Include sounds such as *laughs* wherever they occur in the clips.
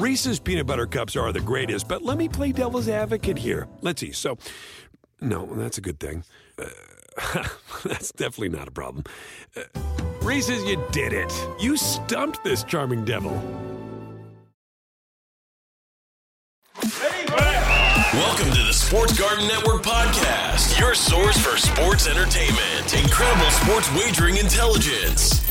Reese's peanut butter cups are the greatest, but let me play devil's advocate here. Let's see. So, no, that's a good thing. Uh, *laughs* that's definitely not a problem. Uh, Reese's, you did it. You stumped this charming devil. Welcome to the Sports Garden Network podcast, your source for sports entertainment, incredible sports wagering intelligence.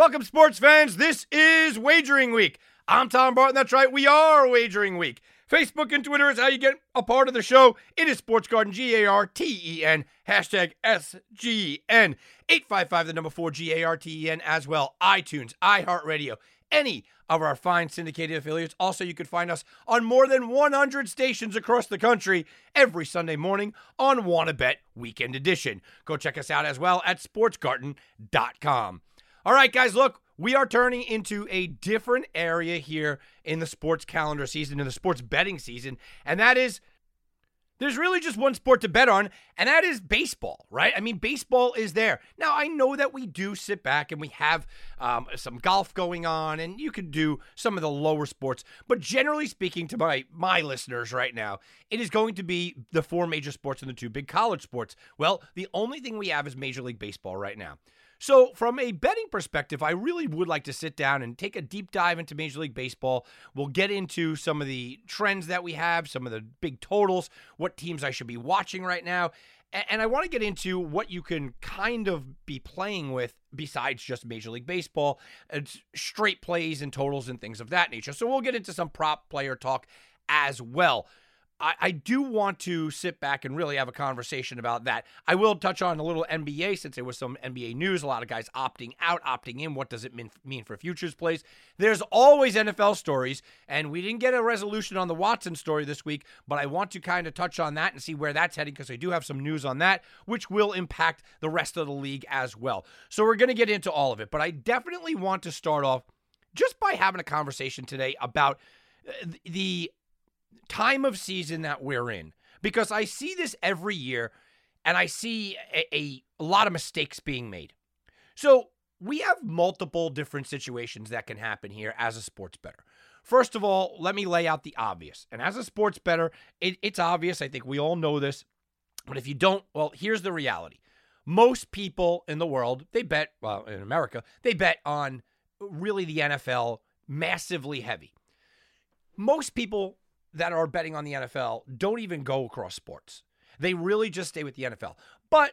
Welcome, sports fans. This is Wagering Week. I'm Tom Barton. That's right, we are Wagering Week. Facebook and Twitter is how you get a part of the show. It is Sports Garden, G A R T E N, hashtag SGN. 855, the number 4, G A R T E N, as well. iTunes, iHeartRadio, any of our fine syndicated affiliates. Also, you can find us on more than 100 stations across the country every Sunday morning on Wanna Bet Weekend Edition. Go check us out as well at sportsgarden.com. All right, guys, look, we are turning into a different area here in the sports calendar season, in the sports betting season, and that is there's really just one sport to bet on, and that is baseball, right? I mean, baseball is there. Now, I know that we do sit back and we have um, some golf going on, and you could do some of the lower sports, but generally speaking, to my my listeners right now, it is going to be the four major sports and the two big college sports. Well, the only thing we have is Major League Baseball right now. So, from a betting perspective, I really would like to sit down and take a deep dive into Major League Baseball. We'll get into some of the trends that we have, some of the big totals, what teams I should be watching right now. And I want to get into what you can kind of be playing with besides just Major League Baseball, it's straight plays and totals and things of that nature. So, we'll get into some prop player talk as well. I, I do want to sit back and really have a conversation about that. I will touch on a little NBA since there was some NBA news. A lot of guys opting out, opting in. What does it mean, mean for futures plays? There's always NFL stories, and we didn't get a resolution on the Watson story this week, but I want to kind of touch on that and see where that's heading because I do have some news on that, which will impact the rest of the league as well. So we're going to get into all of it, but I definitely want to start off just by having a conversation today about uh, the time of season that we're in because I see this every year and I see a, a, lot of mistakes being made. So we have multiple different situations that can happen here as a sports better. First of all, let me lay out the obvious. And as a sports better, it, it's obvious. I think we all know this. But if you don't, well, here's the reality. Most people in the world, they bet, well, in America, they bet on really the NFL massively heavy. Most people that are betting on the NFL don't even go across sports. They really just stay with the NFL. But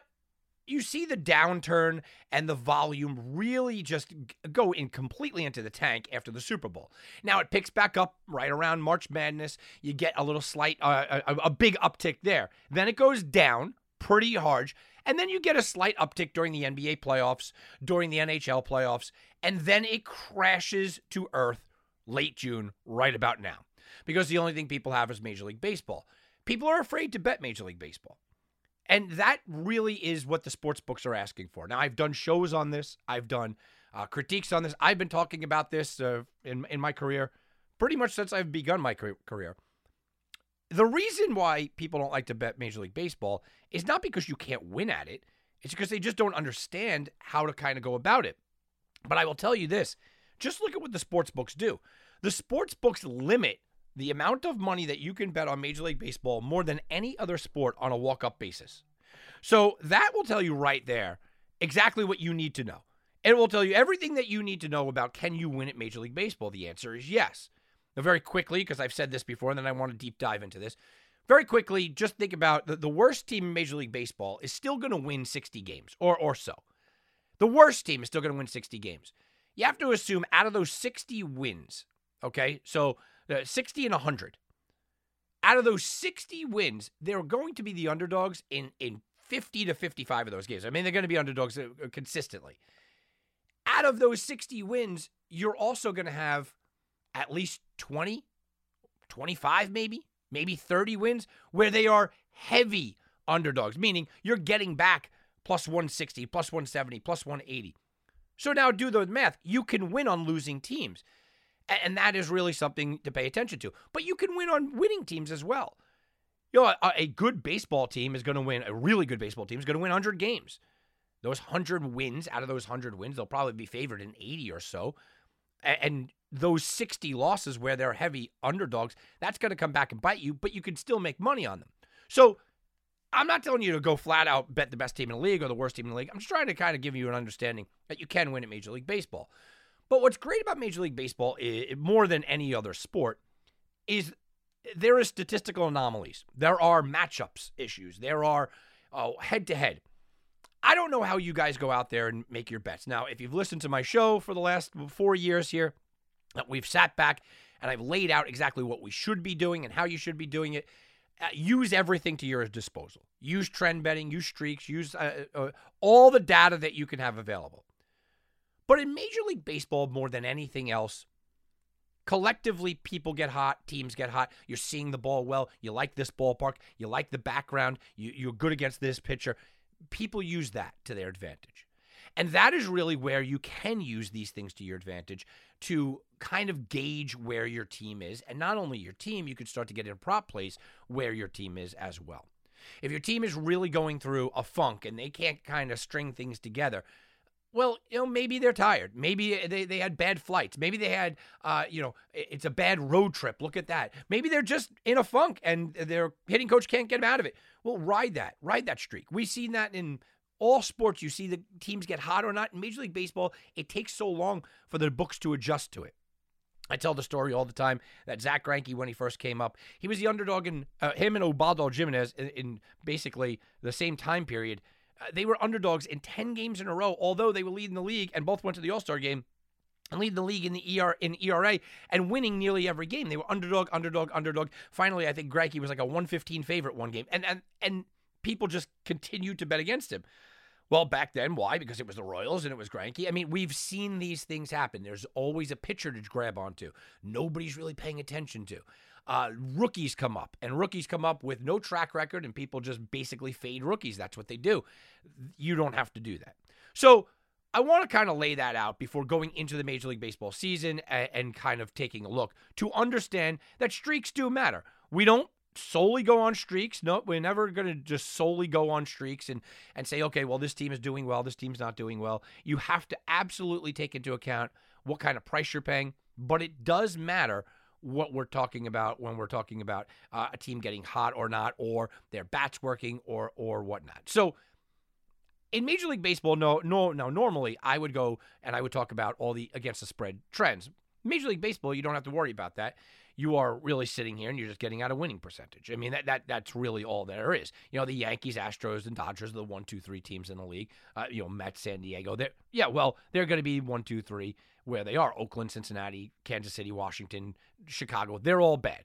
you see the downturn and the volume really just go in completely into the tank after the Super Bowl. Now it picks back up right around March Madness. You get a little slight, uh, a, a big uptick there. Then it goes down pretty hard. And then you get a slight uptick during the NBA playoffs, during the NHL playoffs, and then it crashes to earth late June, right about now because the only thing people have is Major League Baseball. People are afraid to bet Major League Baseball. And that really is what the sports books are asking for. Now, I've done shows on this, I've done uh, critiques on this. I've been talking about this uh, in, in my career pretty much since I've begun my career. The reason why people don't like to bet Major League Baseball is not because you can't win at it, it's because they just don't understand how to kind of go about it. But I will tell you this just look at what the sports books do. The sports books limit the amount of money that you can bet on Major League Baseball more than any other sport on a walk up basis. So that will tell you right there exactly what you need to know. It will tell you everything that you need to know about can you win at Major League Baseball? The answer is yes. Now, very quickly, because I've said this before, and then I want to deep dive into this. Very quickly, just think about the, the worst team in Major League Baseball is still going to win 60 games or, or so. The worst team is still going to win 60 games. You have to assume out of those 60 wins, okay? So 60 and 100. Out of those 60 wins, they're going to be the underdogs in, in 50 to 55 of those games. I mean, they're going to be underdogs uh, consistently. out of those 60 wins, you're also going to have at least 20, 25 maybe, maybe 30 wins where they are heavy underdogs, meaning you're getting back plus 160, plus 170, plus 180. So now do the math. You can win on losing teams. And that is really something to pay attention to. But you can win on winning teams as well. You know, a, a good baseball team is going to win, a really good baseball team is going to win 100 games. Those 100 wins, out of those 100 wins, they'll probably be favored in 80 or so. And those 60 losses where they're heavy underdogs, that's going to come back and bite you, but you can still make money on them. So I'm not telling you to go flat out bet the best team in the league or the worst team in the league. I'm just trying to kind of give you an understanding that you can win at Major League Baseball. But what's great about Major League Baseball, is, more than any other sport, is there are statistical anomalies. There are matchups issues. There are head to head. I don't know how you guys go out there and make your bets. Now, if you've listened to my show for the last four years here, we've sat back and I've laid out exactly what we should be doing and how you should be doing it. Uh, use everything to your disposal. Use trend betting, use streaks, use uh, uh, all the data that you can have available. But in Major League Baseball, more than anything else, collectively people get hot, teams get hot. You're seeing the ball well. You like this ballpark. You like the background. You, you're good against this pitcher. People use that to their advantage. And that is really where you can use these things to your advantage to kind of gauge where your team is. And not only your team, you could start to get in a prop place where your team is as well. If your team is really going through a funk and they can't kind of string things together, well, you know, maybe they're tired. Maybe they, they had bad flights. Maybe they had, uh, you know, it's a bad road trip. Look at that. Maybe they're just in a funk and their hitting coach can't get them out of it. Well, ride that. Ride that streak. We've seen that in all sports. You see the teams get hot or not. In Major League Baseball, it takes so long for the books to adjust to it. I tell the story all the time that Zack Greinke, when he first came up, he was the underdog in uh, him and Ubaldo Jimenez in, in basically the same time period uh, they were underdogs in 10 games in a row, although they were leading the league and both went to the All Star game and leading the league in the ER in ERA and winning nearly every game. They were underdog, underdog, underdog. Finally, I think Greinke was like a 115 favorite one game, and and and people just continued to bet against him. Well, back then, why? Because it was the Royals and it was Greinke. I mean, we've seen these things happen. There's always a pitcher to grab onto. Nobody's really paying attention to uh, rookies come up, and rookies come up with no track record, and people just basically fade rookies. That's what they do. You don't have to do that. So I want to kind of lay that out before going into the Major League Baseball season and, and kind of taking a look to understand that streaks do matter. We don't solely go on streaks. No, we're never going to just solely go on streaks and and say, okay, well, this team is doing well, this team's not doing well. You have to absolutely take into account what kind of price you're paying, but it does matter what we're talking about when we're talking about uh, a team getting hot or not, or their bats working or or whatnot. So in Major League Baseball, no, no, no. Normally, I would go and I would talk about all the against the spread trends. Major League Baseball, you don't have to worry about that. You are really sitting here and you're just getting out a winning percentage. I mean, that, that that's really all there is. You know, the Yankees, Astros, and Dodgers are the one, two, three teams in the league. Uh, you know, Mets, San Diego. They're, yeah, well, they're going to be one, two, three where they are Oakland, Cincinnati, Kansas City, Washington, Chicago. They're all bad.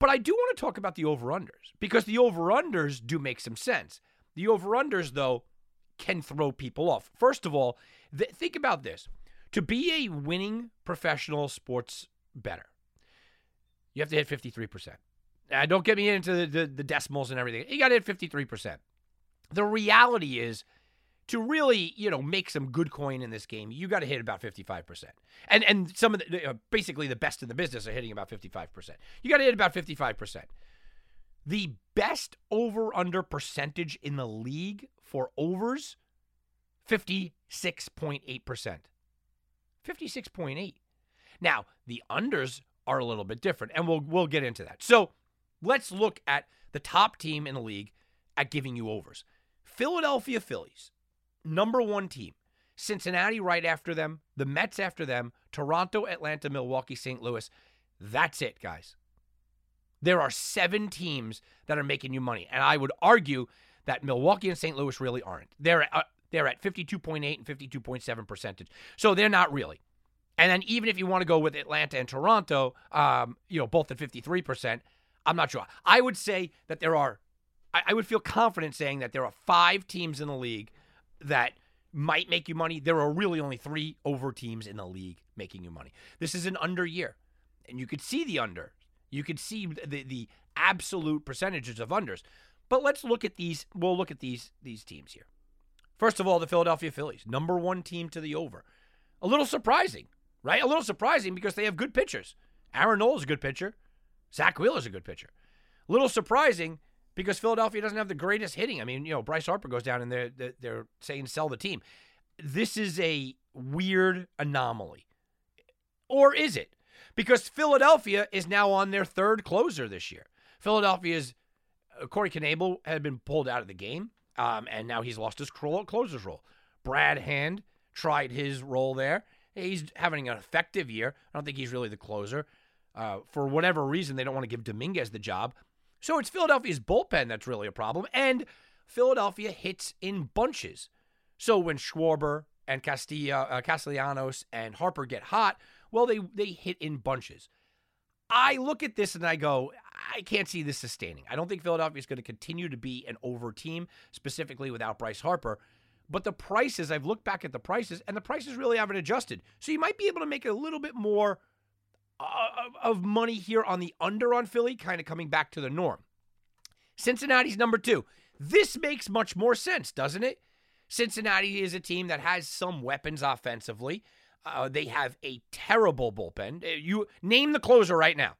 But I do want to talk about the over unders because the over unders do make some sense. The over unders, though, can throw people off. First of all, th- think about this to be a winning professional sports better, you have to hit 53%. Now, don't get me into the, the, the decimals and everything. You got to hit 53%. The reality is, to really, you know, make some good coin in this game, you got to hit about 55%. And and some of the uh, basically the best in the business are hitting about 55%. You got to hit about 55%. The best over under percentage in the league for overs 56.8%. 56.8. Now, the unders are a little bit different and we'll we'll get into that. So, let's look at the top team in the league at giving you overs. Philadelphia Phillies number one team. Cincinnati right after them, the Mets after them, Toronto, Atlanta, Milwaukee, St. Louis. That's it, guys. There are seven teams that are making you money. And I would argue that Milwaukee and St. Louis really aren't. They're at, uh, they're at 52.8 and 52.7 percentage. So they're not really. And then even if you want to go with Atlanta and Toronto, um, you know, both at 53%, I'm not sure. I would say that there are, I, I would feel confident saying that there are five teams in the league that might make you money. There are really only three over teams in the league making you money. This is an under year, and you could see the under. You could see the the absolute percentages of unders. But let's look at these. We'll look at these these teams here. First of all, the Philadelphia Phillies, number one team to the over. A little surprising, right? A little surprising because they have good pitchers. Aaron Nola is a good pitcher. Zack Wheeler is a good pitcher. A little surprising because Philadelphia doesn't have the greatest hitting. I mean, you know, Bryce Harper goes down and they're they're saying sell the team. This is a weird anomaly, or is it? Because Philadelphia is now on their third closer this year. Philadelphia's uh, Corey Knebel had been pulled out of the game, um, and now he's lost his closer's role. Brad Hand tried his role there. He's having an effective year. I don't think he's really the closer. Uh, for whatever reason, they don't want to give Dominguez the job. So it's Philadelphia's bullpen that's really a problem. And Philadelphia hits in bunches. So when Schwarber and Castilla, uh, Castellanos and Harper get hot, well, they, they hit in bunches. I look at this and I go, I can't see this sustaining. I don't think Philadelphia is going to continue to be an over team, specifically without Bryce Harper. But the prices, I've looked back at the prices, and the prices really haven't adjusted. So you might be able to make it a little bit more of money here on the under on Philly, kind of coming back to the norm. Cincinnati's number two. This makes much more sense, doesn't it? Cincinnati is a team that has some weapons offensively. Uh, they have a terrible bullpen. Uh, you name the closer right now.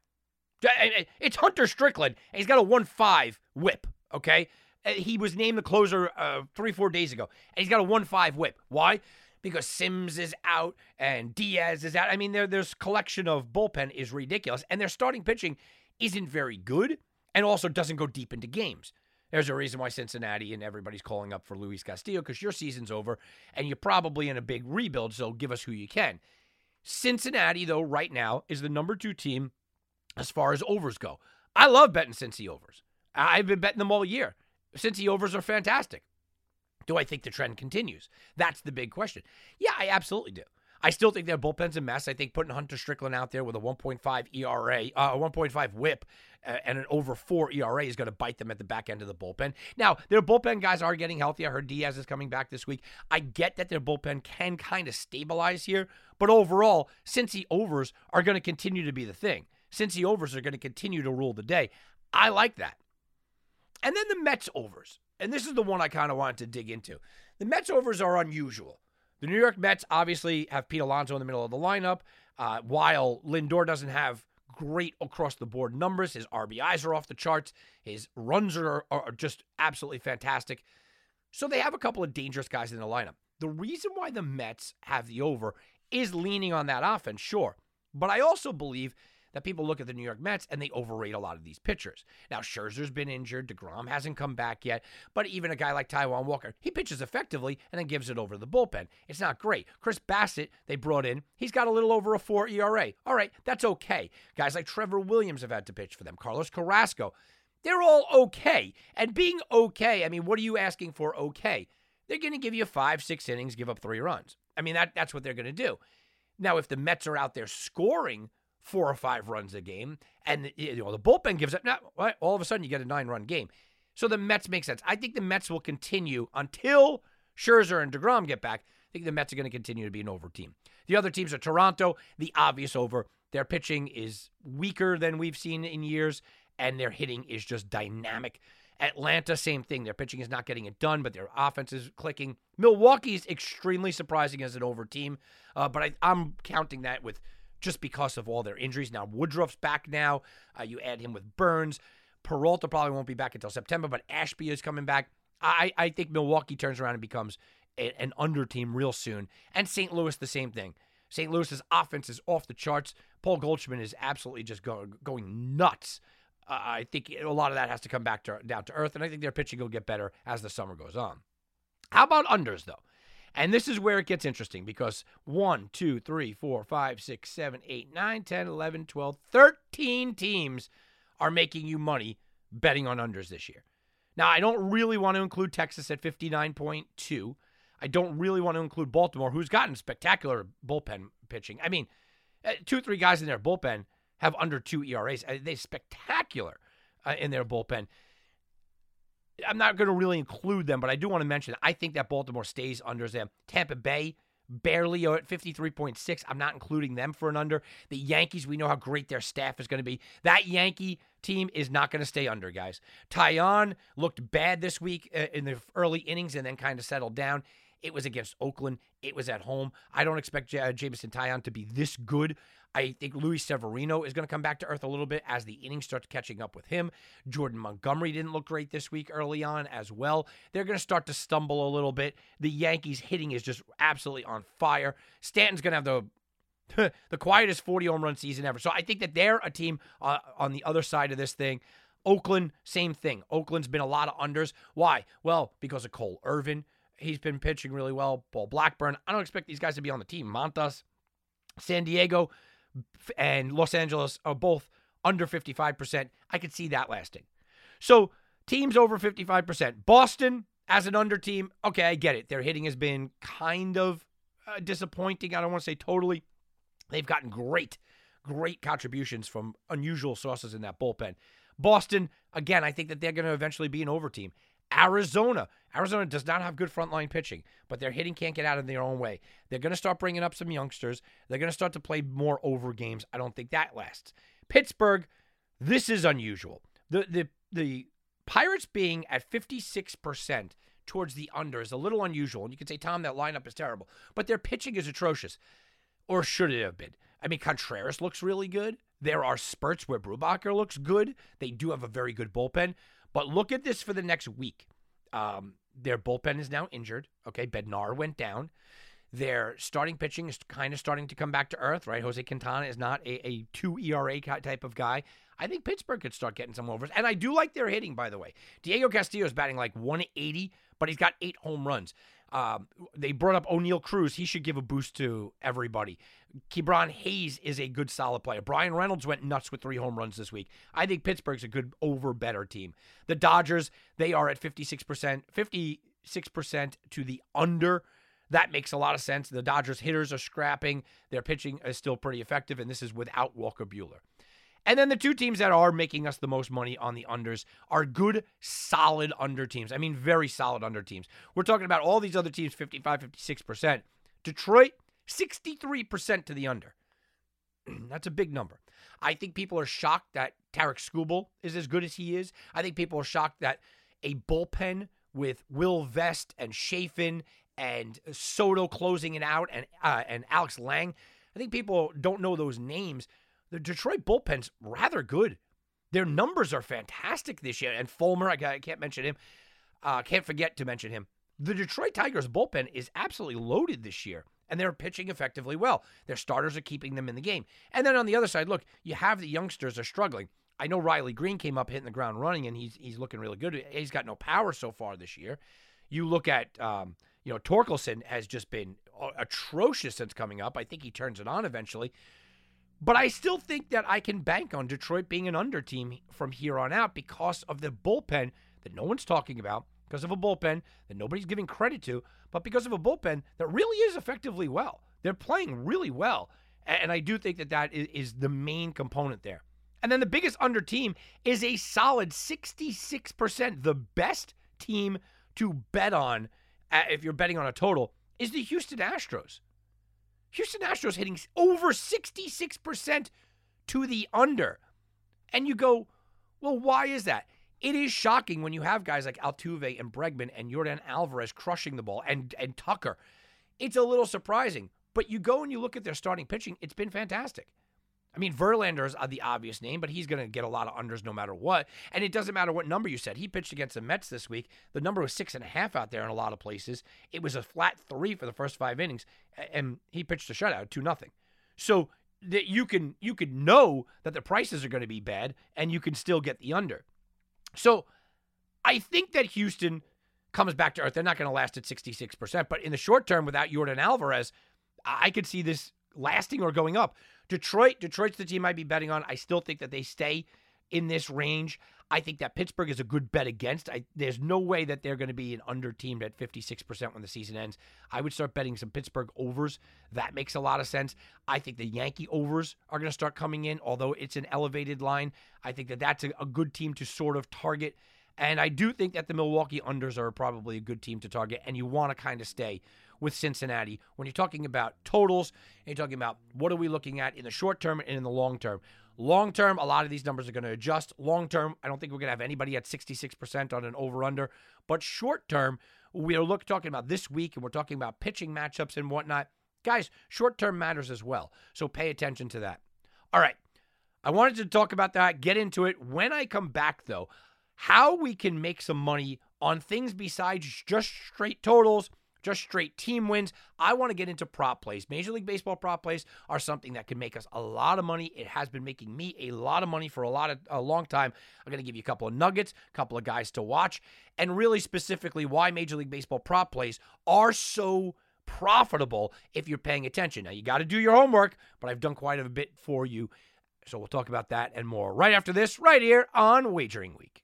It's Hunter Strickland, he's got a one-five WHIP. Okay, uh, he was named the closer uh, three, four days ago, and he's got a one-five WHIP. Why? Because Sims is out and Diaz is out. I mean, their there's collection of bullpen is ridiculous, and their starting pitching isn't very good, and also doesn't go deep into games. There's a reason why Cincinnati and everybody's calling up for Luis Castillo because your season's over and you're probably in a big rebuild, so give us who you can. Cincinnati, though, right now is the number two team as far as overs go. I love betting Cincy overs. I've been betting them all year. Cincy overs are fantastic. Do I think the trend continues? That's the big question. Yeah, I absolutely do. I still think their bullpen's a mess. I think putting Hunter Strickland out there with a 1.5 ERA, uh, a 1.5 WHIP, uh, and an over four ERA is going to bite them at the back end of the bullpen. Now, their bullpen guys are getting healthy. I heard Diaz is coming back this week. I get that their bullpen can kind of stabilize here, but overall, Cincy overs are going to continue to be the thing. Cincy overs are going to continue to rule the day. I like that. And then the Mets overs. And this is the one I kind of wanted to dig into. The Mets overs are unusual. The New York Mets obviously have Pete Alonso in the middle of the lineup, uh, while Lindor doesn't have great across the board numbers. His RBIs are off the charts. His runs are, are just absolutely fantastic. So they have a couple of dangerous guys in the lineup. The reason why the Mets have the over is leaning on that offense, sure. But I also believe that people look at the New York Mets and they overrate a lot of these pitchers. Now, Scherzer's been injured. DeGrom hasn't come back yet. But even a guy like Taijuan Walker, he pitches effectively and then gives it over to the bullpen. It's not great. Chris Bassitt, they brought in, he's got a little over a four ERA. All right, that's okay. Guys like Trevor Williams have had to pitch for them. Carlos Carrasco, they're all okay. And being okay, I mean, what are you asking for okay? They're going to give you five, six innings, give up three runs. I mean, that, that's what they're going to do. Now, if the Mets are out there scoring four or five runs a game, and you know the bullpen gives up. Now, all of a sudden, you get a nine-run game. So the Mets make sense. I think the Mets will continue until Scherzer and Degrom get back. I think the Mets are going to continue to be an over team. The other teams are Toronto, the obvious over. Their pitching is weaker than we've seen in years, and their hitting is just dynamic. Atlanta, same thing. Their pitching is not getting it done, but their offense is clicking. Milwaukee is extremely surprising as an over team, uh, but I, I'm counting that with just because of all their injuries. Now, Woodruff's back now. Uh, you add him with Burnes. Peralta probably won't be back until September, but Ashby is coming back. I, I think Milwaukee turns around and becomes a, an under team real soon. And St. Louis, the same thing. St. Louis's offense is off the charts. Paul Goldschmidt is absolutely just go, going nuts. Uh, I think a lot of that has to come back to, down to earth, and I think their pitching will get better as the summer goes on. How about unders, though? And this is where it gets interesting because 1, 2, 3, 4, 5, 6, 7, 8, 9, 10, 11, 12, 13 teams are making you money betting on unders this year. Now, I don't really want to include Texas at 59.2. I don't really want to include Baltimore, who's gotten spectacular bullpen pitching. I mean, uh, two, three guys in their bullpen have under two ERAs. Uh, they're spectacular uh, in their bullpen. I'm not going to really include them, but I do want to mention I think that Baltimore stays under them. Tampa Bay barely at 53.6. I'm not including them for an under. The Yankees, we know how great their staff is going to be. That Yankee team is not going to stay under, guys. Taillon looked bad this week uh, in the early innings and then kind of settled down. It was against Oakland. It was at home. I don't expect J- uh, Jameson Taillon to be this good. I think Luis Severino is going to come back to earth a little bit as the inning starts catching up with him. Jordan Montgomery didn't look great this week early on as well. They're going to start to stumble a little bit. The Yankees hitting is just absolutely on fire. Stanton's going to have the *laughs* the quietest 40 home run season ever. So I think that they're a team uh, on the other side of this thing. Oakland, same thing. Oakland's been a lot of unders. Why? Well, because of Cole Irvin. He's been pitching really well. Paul Blackburn. I don't expect these guys to be on the team. Montas, San Diego, and Los Angeles are both under 55%. I could see that lasting. So teams over 55%. Boston as an under team, okay, I get it. Their hitting has been kind of uh, disappointing. I don't want to say totally. They've gotten great, great contributions from unusual sources in that bullpen. Boston, again, I think that they're going to eventually be an over team. Arizona. Arizona does not have good frontline pitching, but their hitting can't get out of their own way. They're going to start bringing up some youngsters. They're going to start to play more over games. I don't think that lasts. Pittsburgh, this is unusual. The the the Pirates being at 56% towards the under is a little unusual. And you can say, Tom, that lineup is terrible. But their pitching is atrocious. Or should it have been? I mean, Contreras looks really good. There are spurts where Brubaker looks good. They do have a very good bullpen. But look at this for the next week. Um, their bullpen is now injured. Okay, Bednar went down. Their starting pitching is kind of starting to come back to earth, right? Jose Quintana is not a, a two ERA type of guy. I think Pittsburgh could start getting some overs. And I do like their hitting, by the way. Diego Castillo is batting like 180, but he's got eight home runs. Um, they brought up Oneil Cruz. He should give a boost to everybody. Ke'Bryan Hayes is a good solid player. Bryan Reynolds went nuts with three home runs this week. I think Pittsburgh's a good over better team. The Dodgers, they are at 56%, 56% to the under. That makes a lot of sense. The Dodgers hitters are scrapping. Their pitching is still pretty effective, and this is without Walker Buehler. And then the two teams that are making us the most money on the unders are good, solid under teams. I mean, very solid under teams. We're talking about all these other teams 55, 56%. Detroit, 63% to the under. *clears throat* That's a big number. I think people are shocked that Tarik Skubal is as good as he is. I think people are shocked that a bullpen with Will Vest and Chafin and Soto closing it out and uh, and Alex Lange. I think people don't know those names the Detroit bullpen's rather good. Their numbers are fantastic this year. And Fulmer, I can't mention him. Uh, can't forget to mention him. The Detroit Tigers bullpen is absolutely loaded this year, and they're pitching effectively well. Their starters are keeping them in the game. And then on the other side, look, you have the youngsters are struggling. I know Riley Greene came up hitting the ground running, and he's he's looking really good. He's got no power so far this year. You look at um, you know Torkelson has just been atrocious since coming up. I think he turns it on eventually. But I still think that I can bank on Detroit being an under team from here on out because of the bullpen that no one's talking about, because of a bullpen that nobody's giving credit to, but because of a bullpen that really is effectively well. They're playing really well. And I do think that that is the main component there. And then the biggest under team is a solid 66%. The best team to bet on, if you're betting on a total, is the Houston Astros. Houston Astros hitting over 66% to the under. And you go, well, why is that? It is shocking when you have guys like Altuve and Bregman and Jordan Alvarez crushing the ball and, and Tucker. It's a little surprising. But you go and you look at their starting pitching, it's been fantastic. I mean, Verlander is uh, the obvious name, but he's going to get a lot of unders no matter what. And it doesn't matter what number you said. He pitched against the Mets this week. The number was six and a half out there in a lot of places. It was a flat three for the first five innings, and he pitched a shutout, two nothing. So that you can you can know that the prices are going to be bad, and you can still get the under. So I think that Houston comes back to earth. They're not going to last at 66%, but in the short term, without Jordan Alvarez, I could see this lasting or going up. Detroit, Detroit's the team I'd be betting on. I still think that they stay in this range. I think that Pittsburgh is a good bet against. I, there's no way that they're going to be an under team at 56% when the season ends. I would start betting some Pittsburgh overs. That makes a lot of sense. I think the Yankee overs are going to start coming in, although it's an elevated line. I think that that's a, a good team to sort of target And I do think that the Milwaukee unders are probably a good team to target, and you want to kind of stay with Cincinnati when you're talking about totals and you're talking about what are we looking at in the short term and in the long term. Long term, a lot of these numbers are going to adjust. Long term, I don't think we're going to have anybody at 66% on an over under. But short term, we're look, talking about this week and we're talking about pitching matchups and whatnot. Guys, short term matters as well. So pay attention to that. All right. I wanted to talk about that, get into it. When I come back, though, how we can make some money on things besides just straight totals just straight team wins. I want to get into prop plays. Major League Baseball prop plays are something that can make us a lot of money. It has been making me a lot of money for a lot of a long time. I'm going to give you a couple of nuggets, a couple of guys to watch, and really specifically why Major League Baseball prop plays are so profitable if you're paying attention. Now you got to do your homework, but I've done quite a bit for you. So we'll talk about that and more right after this, right here on Wagering Week.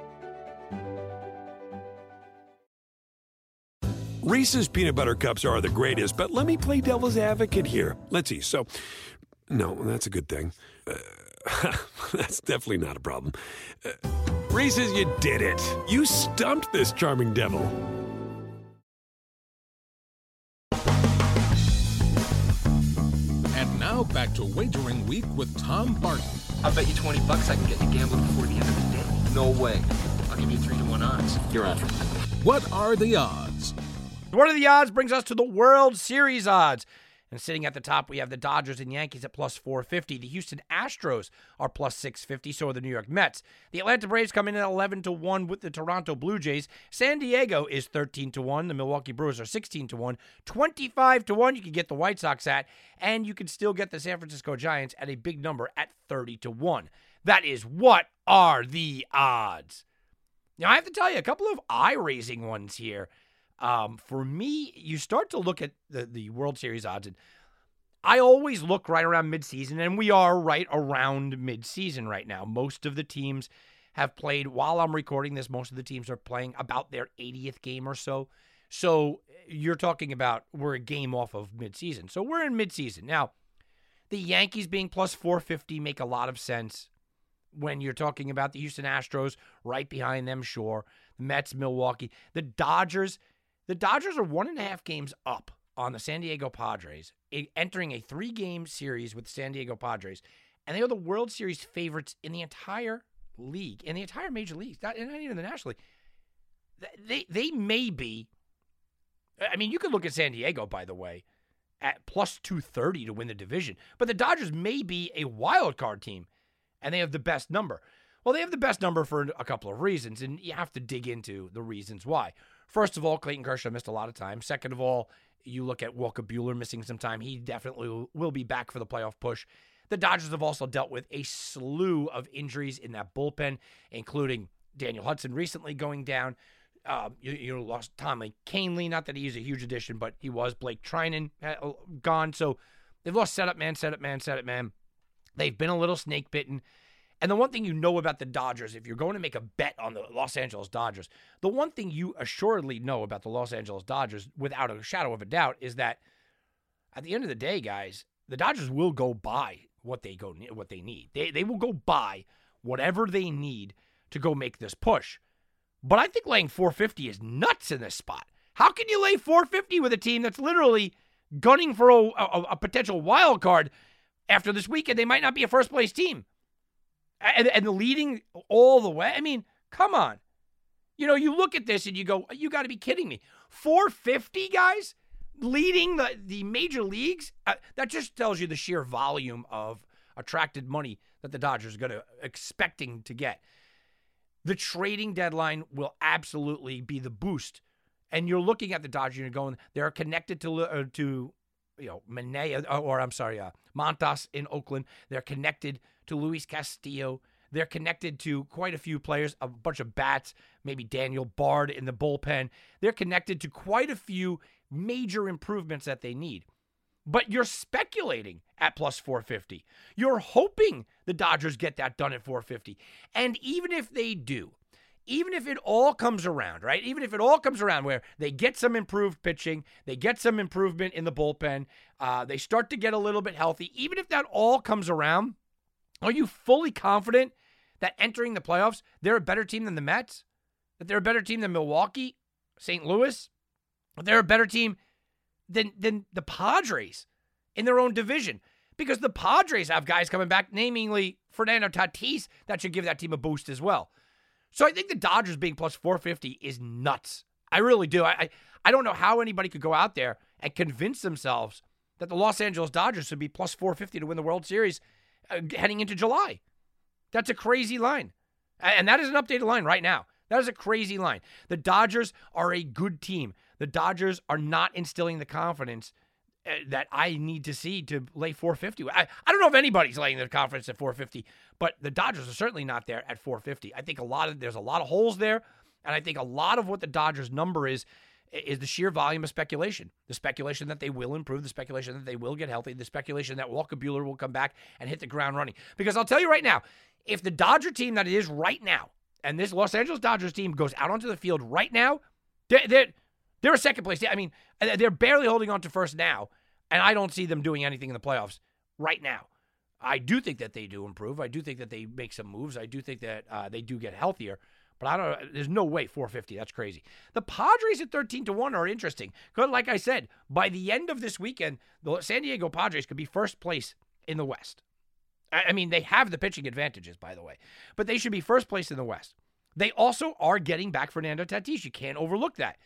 Reese's peanut butter cups are the greatest, but let me play devil's advocate here. Let's see. So, no, that's a good thing. Uh, *laughs* that's definitely not a problem. Uh, Reese's, you did it. You stumped this charming devil. And now back to Wagering Week with Tom Barton. I'll bet you 20 bucks I can get you gambling before the end of the day. No way. I'll give you 3 to 1 odds. You're on. What are the odds? What are the odds brings us to the World Series odds. And sitting at the top, we have the Dodgers and Yankees at plus 450. The Houston Astros are plus 650. So are the New York Mets. The Atlanta Braves come in at 11 to 1 with the Toronto Blue Jays. San Diego is 13 to 1. The Milwaukee Brewers are 16 to 1. 25 to 1 you can get the White Sox at. And you can still get the San Francisco Giants at a big number at 30 to 1. That is what are the odds? Now, I have to tell you a couple of eye raising ones here. Um, for me, you start to look at the, the World Series odds, and I always look right around midseason, and we are right around midseason right now. Most of the teams have played, while I'm recording this, most of the teams are playing about their 80th game or so. So you're talking about we're a game off of midseason. So we're in midseason. Now, the Yankees being plus 450 make a lot of sense when you're talking about the Houston Astros right behind them, sure. The Mets, Milwaukee. The Dodgers the Dodgers are one and a half games up on the San Diego Padres, entering a three game series with the San Diego Padres. And they are the World Series favorites in the entire league, in the entire major leagues, not, not even the National League. They, they may be. I mean, you could look at San Diego, by the way, at plus 230 to win the division. But the Dodgers may be a wild card team, and they have the best number. Well, they have the best number for a couple of reasons, and you have to dig into the reasons why. First of all, Clayton Kershaw missed a lot of time. Second of all, you look at Walker Buehler missing some time. He definitely will be back for the playoff push. The Dodgers have also dealt with a slew of injuries in that bullpen, including Daniel Hudson recently going down. Um, you, you lost Tommy Kahnle. Not that he's a huge addition, but he was. Blake Treinen uh, gone. So they've lost setup man, setup man, setup man. They've been a little snake bitten. And the one thing you know about the Dodgers, if you're going to make a bet on the Los Angeles Dodgers, the one thing you assuredly know about the Los Angeles Dodgers, without a shadow of a doubt, is that at the end of the day, guys, the Dodgers will go buy what they go what they need. They they will go buy whatever they need to go make this push. But I think laying 450 is nuts in this spot. How can you lay 450 with a team that's literally gunning for a, a, a potential wild card after this weekend? They might not be a first place team and, and leading all the way. I mean, come on. You know, you look at this and you go, you got to be kidding me. 450 guys leading the, the major leagues? Uh, that just tells you the sheer volume of attracted money that the Dodgers are going to expecting to get. The trading deadline will absolutely be the boost. And you're looking at the Dodgers and you're going, they're connected to uh, to you know Manaea, or, or I'm sorry, uh, Montas in Oakland. They're connected to Luis Castillo. They're connected to quite a few players, a bunch of bats, maybe Daniel Bard in the bullpen. They're connected to quite a few major improvements that they need. But you're speculating at plus 450. You're hoping the Dodgers get that done at 450. And even if they do, even if it all comes around, right? Even if it all comes around where they get some improved pitching, they get some improvement in the bullpen, uh, they start to get a little bit healthy, even if that all comes around, are you fully confident that entering the playoffs, they're a better team than the Mets? That they're a better team than Milwaukee, St. Louis? That they're a better team than, than the Padres in their own division? Because the Padres have guys coming back, namely Fernando Tatis, that should give that team a boost as well. So I think the Dodgers being plus 450 is nuts. I really do. I, I, I don't know how anybody could go out there and convince themselves that the Los Angeles Dodgers should be plus 450 to win the World Series uh, heading into July. That's a crazy line. And that is an updated line right now. That is a crazy line. The Dodgers are a good team. The Dodgers are not instilling the confidence Eh, that I need to see to lay 450. I, I don't know if anybody's laying their confidence at 450, but the Dodgers are certainly not there at 450. I think a lot of there's a lot of holes there, and I think a lot of what the Dodgers number is is the sheer volume of speculation. The speculation that they will improve, the speculation that they will get healthy, the speculation that Walker Buehler will come back and hit the ground running. Because I'll tell you right now, if the Dodger team that it is right now, and this Los Angeles Dodgers team goes out onto the field right now, they're, they're, they're a second place. I mean, they're barely holding on to first now, and I don't see them doing anything in the playoffs right now. I do think that they do improve. I do think that they make some moves. I do think that uh, they do get healthier. But I don't. There's no way 450. That's crazy. The Padres at 13 to one are interesting because, like I said, by the end of this weekend, the San Diego Padres could be first place in the West. I mean, they have the pitching advantages, by the way, but they should be first place in the West. They also are getting back Fernando Tatis. You can't overlook that.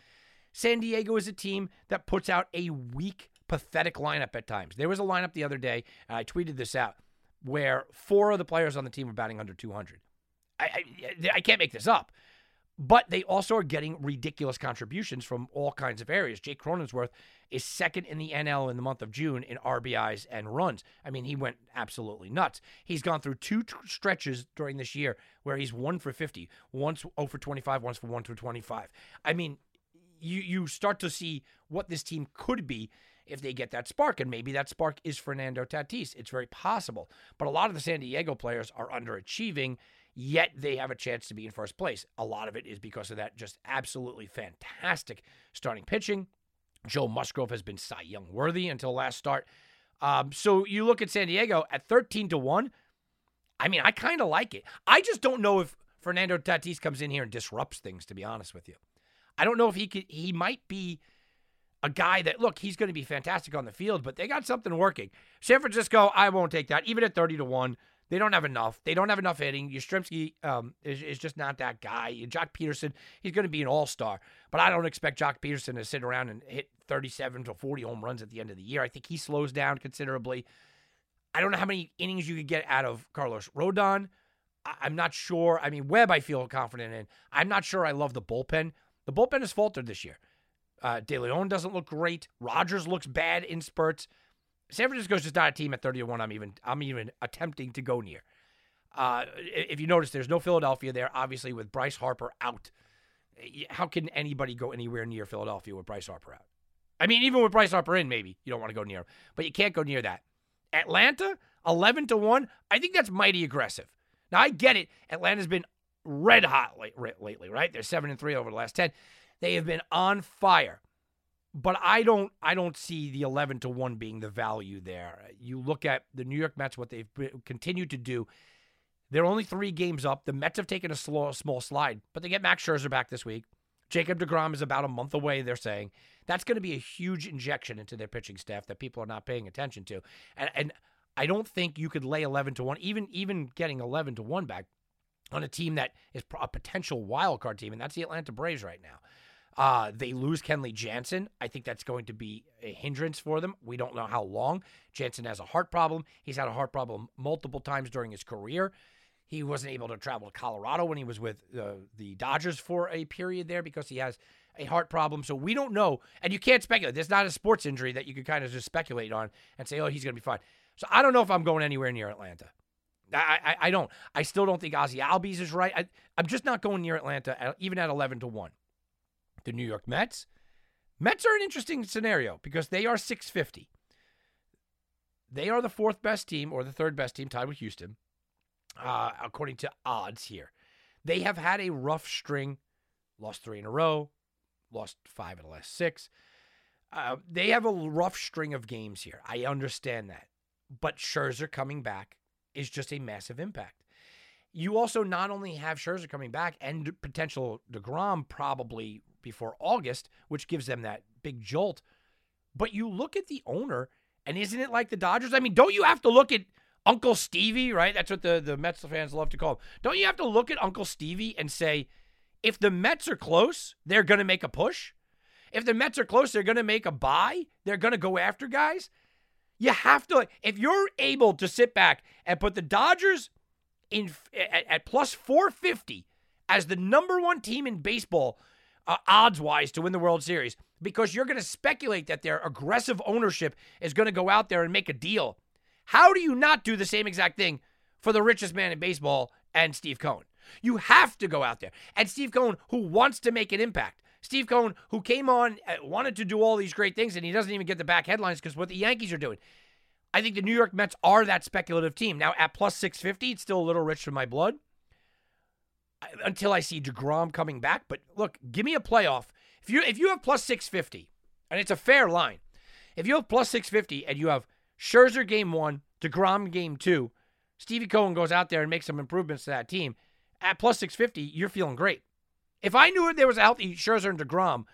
San Diego is a team that puts out a weak, pathetic lineup at times. There was a lineup the other day, I tweeted this out, where four of the players on the team were batting under 200. I, I, I can't make this up. But they also are getting ridiculous contributions from all kinds of areas. Jake Cronenworth is second in the NL in the month of June in RBIs and runs. I mean, he went absolutely nuts. He's gone through two t- stretches during this year where he's one for 50, once 0 for 25, once for 1 for 25. I mean, you you start to see what this team could be if they get that spark, and maybe that spark is Fernando Tatis. It's very possible. But a lot of the San Diego players are underachieving yet they have a chance to be in first place. A lot of it is because of that just absolutely fantastic starting pitching. Joe Musgrove has been Cy Young worthy until last start. Um, so you look at San Diego at 13 to 1. I mean, I kind of like it. I just don't know if Fernando Tatis comes in here and disrupts things, to be honest with you. I don't know if he could, he might be a guy that, look, he's going to be fantastic on the field, but they got something working. San Francisco, I won't take that. Even at 30 to 1, they don't have enough. They don't have enough hitting. Yastrzemski um, is, is just not that guy. Joc Pederson, he's going to be an all star, but I don't expect Joc Pederson to sit around and hit 37 to 40 home runs at the end of the year. I think he slows down considerably. I don't know how many innings you could get out of Carlos Rodon. I, am not sure. I mean, Webb, I feel confident in. I'm not sure I love the bullpen. The bullpen has faltered this year. Uh, De Leon doesn't look great. Rogers looks bad in spurts. San Francisco's just not a team at 30 to 1 I'm even I'm even attempting to go near. Uh, if you notice, there's no Philadelphia there, obviously, with Bryce Harper out. How can anybody go anywhere near Philadelphia with Bryce Harper out? I mean, even with Bryce Harper in, maybe you don't want to go near him, but you can't go near that. Atlanta, 11 to 1, I think that's mighty aggressive. Now, I get it. Atlanta's been red hot lately, right? They're 7 and 3 over the last 10. They have been on fire but I don't I don't see the 11 to 1 being the value there. You look at the New York Mets what they've continued to do. They're only 3 games up. The Mets have taken a slow small slide, but they get Max Scherzer back this week. Jacob DeGrom is about a month away, they're saying. That's going to be a huge injection into their pitching staff that people are not paying attention to. And and I don't think you could lay 11 to 1 even even getting 11 to 1 back on a team that is a potential wild card team and that's the Atlanta Braves right now. Uh, they lose Kenley Jansen. I think that's going to be a hindrance for them. We don't know how long. Jansen has a heart problem. He's had a heart problem multiple times during his career. He wasn't able to travel to Colorado when he was with the Dodgers for a period there because he has a heart problem. So we don't know. And you can't speculate. There's not a sports injury that you can kind of just speculate on and say, oh, he's going to be fine. So I don't know if I'm going anywhere near Atlanta. I, I, I don't. I still don't think Ozzie Albies is right. I, I'm just not going near Atlanta, at- even at 11 to 1. The New York Mets. Mets are an interesting scenario because they are 650. They are the fourth best team or the third best team, tied with Houston, uh, according to odds here. They have had a rough string, lost three in a row, lost five in the last six. Uh, they have a rough string of games here. I understand that. But Scherzer coming back is just a massive impact. You also not only have Scherzer coming back and potential DeGrom probably before August, which gives them that big jolt, but you look at the owner, and isn't it like the Dodgers? I mean, don't you have to look at Uncle Stevie, right? That's what the, the Mets fans love to call him. Don't you have to look at Uncle Stevie and say, if the Mets are close, they're going to make a push? If the Mets are close, they're going to make a buy? They're going to go after guys? You have to, if you're able to sit back and put the Dodgers in at, at plus 450 as the number one team in baseball, uh, odds wise, to win the World Series, because you're going to speculate that their aggressive ownership is going to go out there and make a deal. How do you not do the same exact thing for the richest man in baseball and Steve Cohen? You have to go out there. And Steve Cohen, who wants to make an impact. Steve Cohen, who came on, uh, wanted to do all these great things, and he doesn't even get the back headlines because what the Yankees are doing. I think the New York Mets are that speculative team. Now, at plus 650, it's still a little rich for my blood until I see DeGrom coming back. But look, give me a playoff. If you if you have plus 650, and it's a fair line, if you have plus 650 and you have Scherzer game one, DeGrom game two, Stevie Cohen goes out there and makes some improvements to that team, at plus 650, you're feeling great. If I knew there was a healthy Scherzer and DeGrom,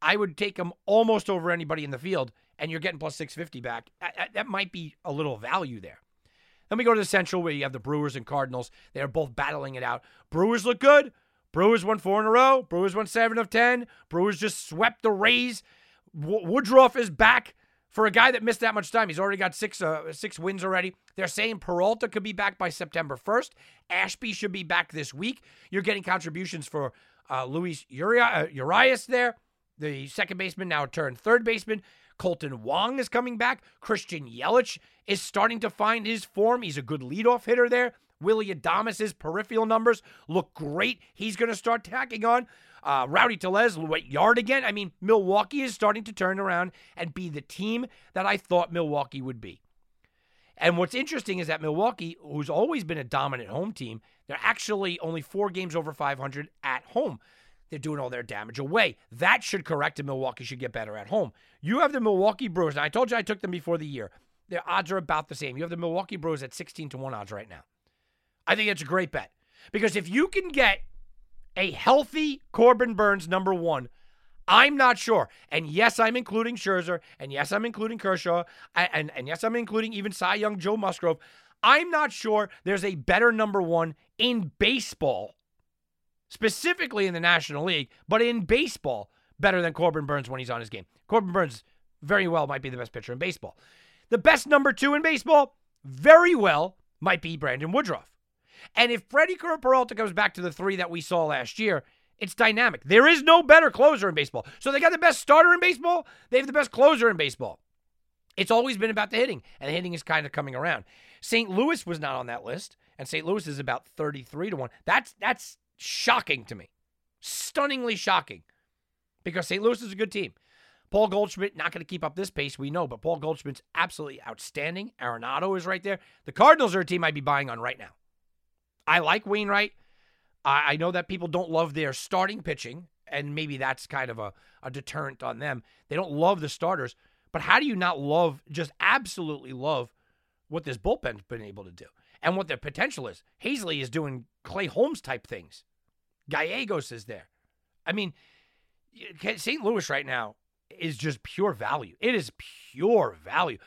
I would take them almost over anybody in the field, and you're getting plus 650 back. That- might be a little value there. Then we go to the Central where you have the Brewers and Cardinals. They're both battling it out. Brewers look good. Brewers won four in a row. Brewers won seven of 10. Brewers just swept the Rays. Woodruff is back. For a guy that missed that much time, he's already got six uh, six wins already. They're saying Peralta could be back by September 1st. Ashby should be back this week. You're getting contributions for uh, Luis uh, Urias there, the second baseman, now turned third baseman. Kolten Wong is coming back. Christian Yelich is starting to find his form. He's a good leadoff hitter there. Willy Adames's peripheral numbers look great. He's going to start tacking on. Uh, Rowdy Tellez went yard again. I mean, Milwaukee is starting to turn around and be the team that I thought Milwaukee would be. And what's interesting is that Milwaukee, who's always been a dominant home team, they're actually only four games over 500 at home. They're doing all their damage away. That should correct, and Milwaukee should get better at home. You have the Milwaukee Brewers, and I told you I took them before the year. Their odds are about the same. You have the Milwaukee Brewers at 16 to 1 odds right now. I think it's a great bet. Because if you can get a healthy Corbin Burnes number one, I'm not sure. And yes, I'm including Scherzer. And yes, I'm including Kershaw. And, and, and yes, I'm including even Cy Young Joe Musgrove. I'm not sure there's a better number one in baseball, specifically in the National League, but in baseball, better than Corbin Burnes when he's on his game. Corbin Burnes very well might be the best pitcher in baseball. The best number two in baseball, very well, might be Brandon Woodruff. And if Freddie Peralta comes back to the three that we saw last year, it's dynamic. There is no better closer in baseball. So they got the best starter in baseball. They have the best closer in baseball. It's always been about the hitting, and the hitting is kind of coming around. St. Louis was not on that list, and St. Louis is about 33 to 1. That's that's shocking to me. Stunningly shocking. Because St. Louis is a good team. Paul Goldschmidt not going to keep up this pace, we know, but Paul Goldschmidt's absolutely outstanding. Arenado is right there. The Cardinals are a team I'd be buying on right now. I like Wainwright. I, I know that people don't love their starting pitching, and maybe that's kind of a, a deterrent on them. They don't love the starters, but how do you not love, just absolutely love what this bullpen's been able to do and what their potential is? Helsley is doing Clay Holmes type things. Gallegos is there. I mean, St. Louis right now is just pure value. It is pure value.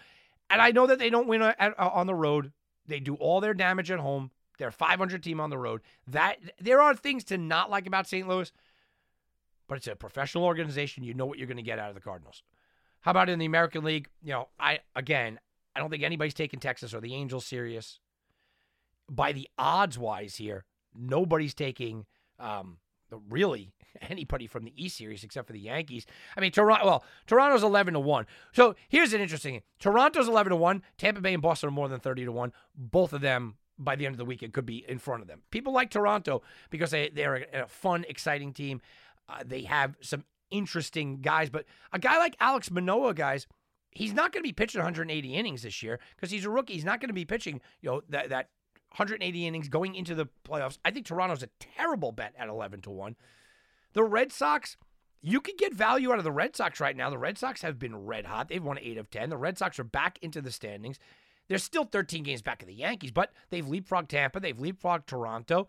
And I know that they don't win at, uh, on the road. They do all their damage at home. They're a 500 team on the road. That there are things to not like about St. Louis, but it's a professional organization. You know what you're going to get out of the Cardinals. How about in the American League? You know, I again, I don't think anybody's taking Texas or the Angels serious. By the odds wise here, nobody's taking um, really *laughs* anybody from the East series except for the Yankees. I mean, Toronto. Well, Toronto's eleven to one. So here's an interesting: thing. Toronto's eleven to one. Tampa Bay and Boston are more than thirty to one. Both of them by the end of the week, it could be in front of them. People like Toronto because they, they're a, a fun, exciting team. Uh, they have some interesting guys, but a guy like Alex Manoah, guys, he's not going to be pitching 180 innings this year because he's a rookie. He's not going to be pitching, you know, that, that 180 innings going into the playoffs. I think Toronto's a terrible bet at 11 to 1. The Red Sox, you could get value out of the Red Sox right now. The Red Sox have been red hot. They've won 8 of 10. The Red Sox are back into the standings. They're still 13 games back of the Yankees, but they've leapfrogged Tampa, they've leapfrogged Toronto.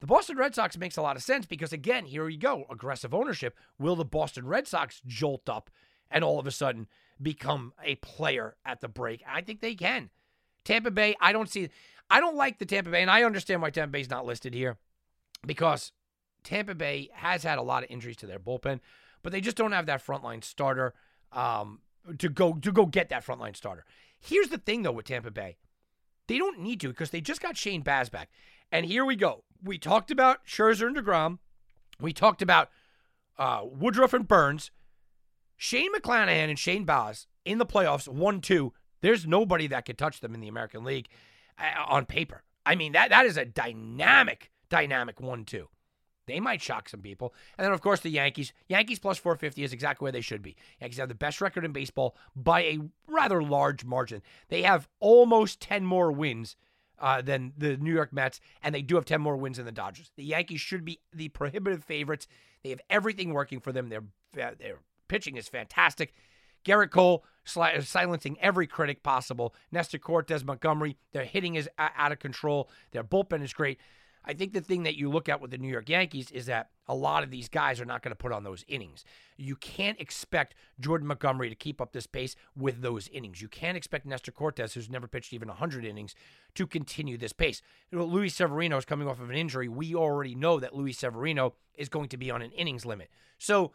The Boston Red Sox makes a lot of sense because, again, here you go aggressive ownership. Will the Boston Red Sox jolt up and all of a sudden become a player at the break? I think they can. Tampa Bay, I don't see, I don't like the Tampa Bay, and I understand why Tampa Bay's not listed here because Tampa Bay has had a lot of injuries to their bullpen, but they just don't have that frontline starter um, to go to go get that frontline starter. Here's the thing though with Tampa Bay, they don't need to because they just got Shane Baz back, and here we go. We talked about Scherzer and Degrom, we talked about uh, Woodruff and Burnes, Shane McClanahan and Shane Baz in the playoffs one two. There's nobody that could touch them in the American League uh, on paper. I mean that that is a dynamic dynamic one two. They might shock some people. And then, of course, the Yankees. Yankees plus 450 is exactly where they should be. Yankees have the best record in baseball by a rather large margin. They have almost 10 more wins uh, than the New York Mets, and they do have 10 more wins than the Dodgers. The Yankees should be the prohibitive favorites. They have everything working for them. Their, their pitching is fantastic. Gerrit Cole silencing every critic possible. Nestor Cortes, Montgomery, their hitting is out of control. Their bullpen is great. I think the thing that you look at with the New York Yankees is that a lot of these guys are not going to put on those innings. You can't expect Jordan Montgomery to keep up this pace with those innings. You can't expect Nestor Cortes, who's never pitched even 100 innings, to continue this pace. You know, Luis Severino is coming off of an injury. We already know that Luis Severino is going to be on an innings limit. So,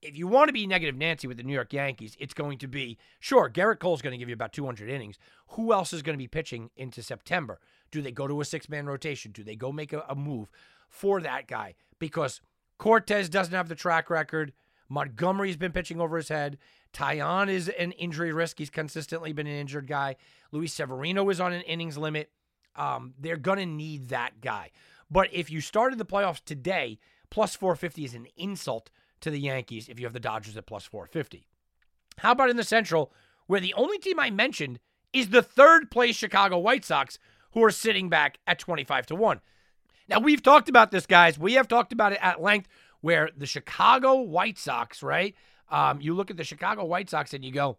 if you want to be negative Nancy with the New York Yankees, it's going to be sure, Gerrit Cole's going to give you about 200 innings. Who else is going to be pitching into September? Do they go to a six man rotation? Do they go make a, a, move for that guy? Because Cortes doesn't have the track record. Montgomery's been pitching over his head. Taillon is an injury risk. He's consistently been an injured guy. Luis Severino is on an innings limit. Um, they're going to need that guy. But if you started the playoffs today, plus 450 is an insult to the Yankees if you have the Dodgers at plus 450. How about in the Central, where the only team I mentioned is the third place Chicago White Sox, who are sitting back at 25 to 1. Now, we've talked about this, guys. We have talked about it at length where the Chicago White Sox, right? Um, you look at the Chicago White Sox and you go,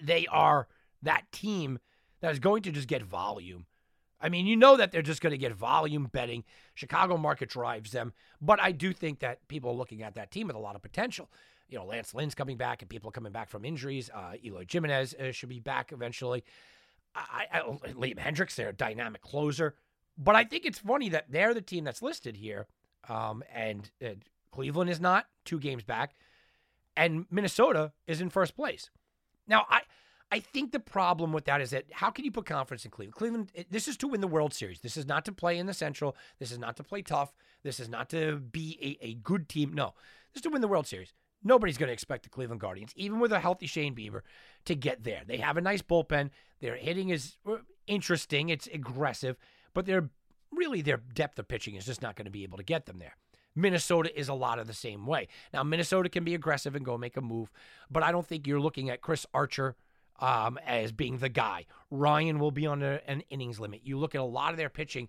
they are that team that is going to just get volume. I mean, you know that they're just going to get volume betting. Chicago market drives them. But I do think that people are looking at that team with a lot of potential. You know, Lance Lynn's coming back and people are coming back from injuries. Uh, Eloy Jimenez uh, should be back eventually. I, I, Liam Hendriks, they're a dynamic closer. But I think it's funny that they're the team that's listed here. Um, and uh, Cleveland is not, two games back. And Minnesota is in first place. Now, I. I think the problem with that is that how can you put confidence in Cleveland? Cleveland, this is to win the World Series. This is not to play in the Central. This is not to play tough. This is not to be a, a good team. No, this is to win the World Series. Nobody's going to expect the Cleveland Guardians, even with a healthy Shane Bieber, to get there. They have a nice bullpen. Their hitting is uh, interesting. It's aggressive, but they're really their depth of pitching is just not going to be able to get them there. Minnesota is a lot of the same way. Now, Minnesota can be aggressive and go make a move, but I don't think you're looking at Chris Archer um, as being the guy. Ryan will be on a, an innings limit. You look at a lot of their pitching;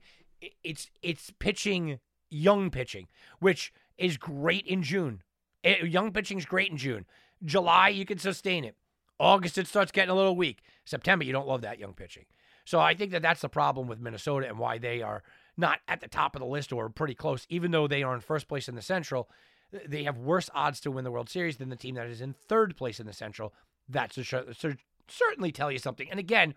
it's it's pitching young pitching, which is great in June. It, eh, young pitching is great in June. July you can sustain it. August it starts getting a little weak. September you don't love that young pitching. So I think that that's the problem with Minnesota and why they are not at the top of the list or pretty close, even though they are in first place in the Central. They have worse odds to win the World Series than the team that is in third place in the Central. That's a certainly tell you something. And again,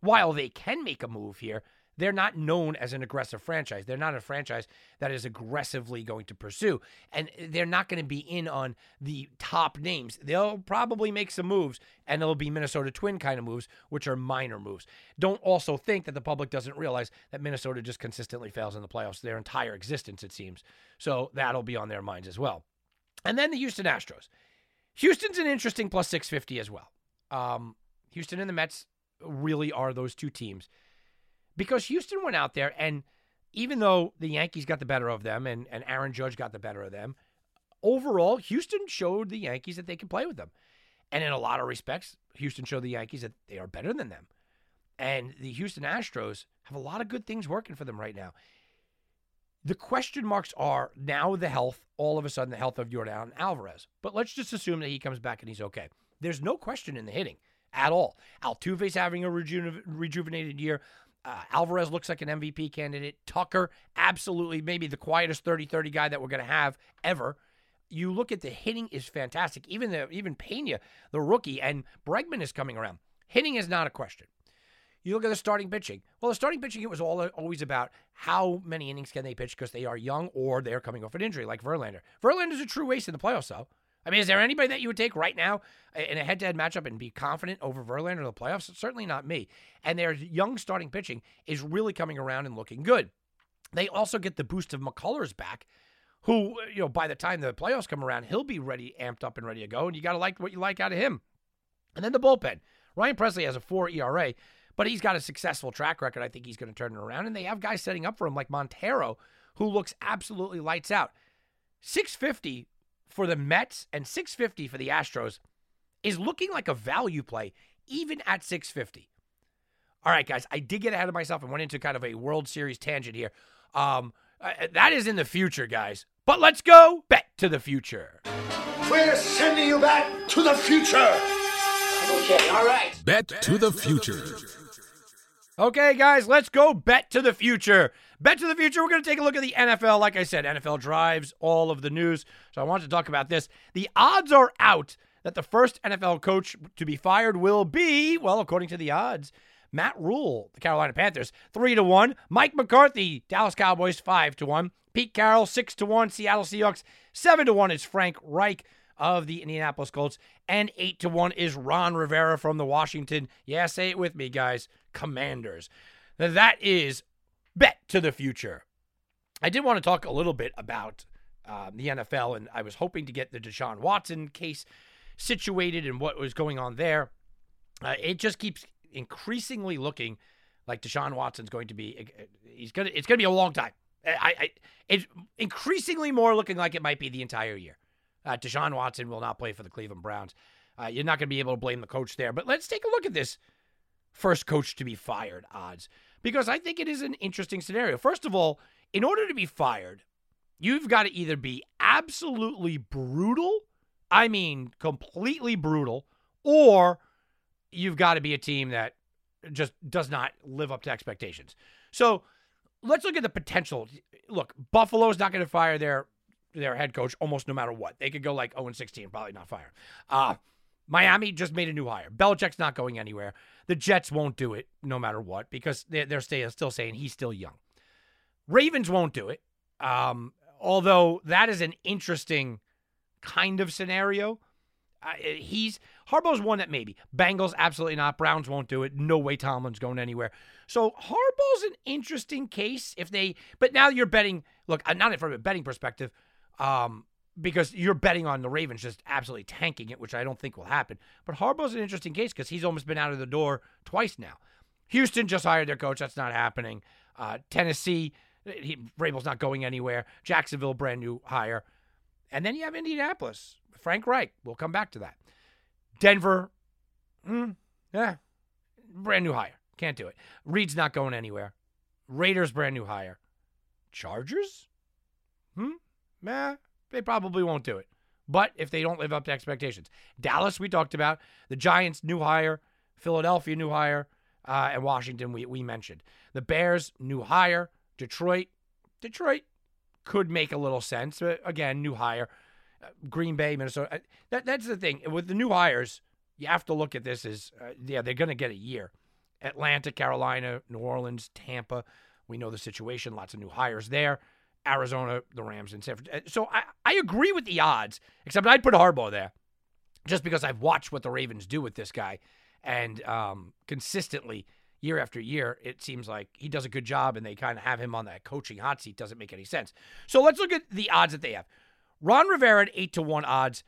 while they can make a move here, they're not known as an aggressive franchise. They're not a franchise that is aggressively going to pursue. And they're not going to be in on the top names. They'll probably make some moves, and it'll be Minnesota Twin kind of moves, which are minor moves. Don't also think that the public doesn't realize that Minnesota just consistently fails in the playoffs their entire existence, it seems. So that'll be on their minds as well. And then the Houston Astros. Houston's an interesting plus 650 as well. Um, Houston and the Mets really are those two teams because Houston went out there and even though the Yankees got the better of them and, and Aaron Judge got the better of them, overall, Houston showed the Yankees that they can play with them. And in a lot of respects, Houston showed the Yankees that they are better than them. And the Houston Astros have a lot of good things working for them right now. The question marks are now the health, all of a sudden, the health of Yordan Alvarez. But let's just assume that he comes back and he's okay. There's no question in the hitting at all. Altuve's having a reju- rejuvenated year. Uh, Alvarez looks like an MVP candidate. Tucker, absolutely, maybe the quietest 30 30 guy that we're going to have ever. You look at the hitting is fantastic. Even the even Pena, the rookie, and Bregman is coming around. Hitting is not a question. You look at the starting pitching. Well, the starting pitching, it was all always about how many innings can they pitch because they are young or they're coming off an injury, like Verlander. Verlander's a true ace in the playoffs, though. I mean, is there anybody that you would take right now uh, in a head-to-head matchup and be confident over Verlander in the playoffs? Certainly not me. And their young starting pitching is really coming around and looking good. They also get the boost of McCullers back, who, uh, you know, by the time the playoffs come around, he'll be ready, amped up and ready to go. And you got to like what you like out of him. And then the bullpen. Ryan Pressly has a four ERA, but he's got a successful track record. I think he's going to turn it around. And they have guys setting up for him like Montero, who looks absolutely lights out. 650 for the Mets and 650 for the Astros is looking like a value play, even at 650. All right, guys, I did get ahead of myself and went into kind of a World Series tangent here. Um, uh, that is in the future, guys. But let's go bet to the future. We're sending you back to the future. Okay, all right. Bet to the future. Okay, guys, let's go bet to the future. Bet to the future. We're going to take a look at the NFL. Like I said, NFL drives all of the news. So I want to talk about this. The odds are out that the first NFL coach to be fired will be, well, according to the odds, Matt Rhule, the Carolina Panthers, three to one. Mike McCarthy, Dallas Cowboys, five to one. Pete Carroll, six to one. Seattle Seahawks, seven to one is Frank Reich of the Indianapolis Colts, and eight to one is Ron Rivera from the Washington. Yeah, say it with me, guys. Commanders. Now, that is bet to the future. I did want to talk a little bit about um, the NFL, and I was hoping to get the Deshaun Watson case situated and what was going on there. Uh, it just keeps increasingly looking like Deshaun Watson's going to be. He's gonna. It's gonna be a long time. I, I it's increasingly more looking like it might be the entire year. Uh, Deshaun Watson will not play for the Cleveland Browns. Uh, you're not going to be able to blame the coach there. But let's take a look at this first coach to be fired odds because I think it is an interesting scenario. First of all, in order to be fired, you've got to either be absolutely brutal, I mean, completely brutal, or you've got to be a team that just does not live up to expectations. So let's look at the potential. Look, Buffalo's not going to fire their their head coach almost no matter what. They could go like 0 16, probably not fire. Uh, Miami just made a new hire. Belichick's not going anywhere. The Jets won't do it no matter what because they're, still saying he's still young. Ravens won't do it. Um, although that is an interesting kind of scenario. Uh, he's Harbaugh's one that maybe. Bengals absolutely not. Browns won't do it. No way Tomlin's going anywhere. So Harbaugh's an interesting case if they. But now you're betting. Look, uh, not from a betting perspective, um, because you're betting on the Ravens just absolutely tanking it, which I don't think will happen. But Harbaugh's an interesting case because he's almost been out of the door twice now. Houston just hired their coach. That's not happening. Uh, Tennessee, he, Vrabel's not going anywhere. Jacksonville, brand new hire. And then you have Indianapolis. Frank Reich. We'll come back to that. Denver, mm, yeah, brand new hire. Can't do it. Reid's not going anywhere. Raiders, brand new hire. Chargers? Hmm? Nah, they probably won't do it. But if they don't live up to expectations, Dallas, we talked about. The Giants, new hire. Philadelphia, new hire. Uh, and Washington, we, we mentioned. The Bears, new hire. Detroit, Detroit could make a little sense. But again, new hire. Uh, Green Bay, Minnesota. Uh, that, that's the thing. With the new hires, you have to look at this as, uh, yeah, they're going to get a year. Atlanta, Carolina, New Orleans, Tampa. We know the situation. Lots of new hires there. Arizona, the Rams, and San Francisco. Uh, so I, I agree with the odds, except I'd put Harbaugh there just because I've watched what the Ravens do with this guy. And um, consistently, year after year, it seems like he does a good job and they kind of have him on that coaching hot seat. Doesn't make any sense. So let's look at the odds that they have. Ron Rivera at 8 to 1 odds.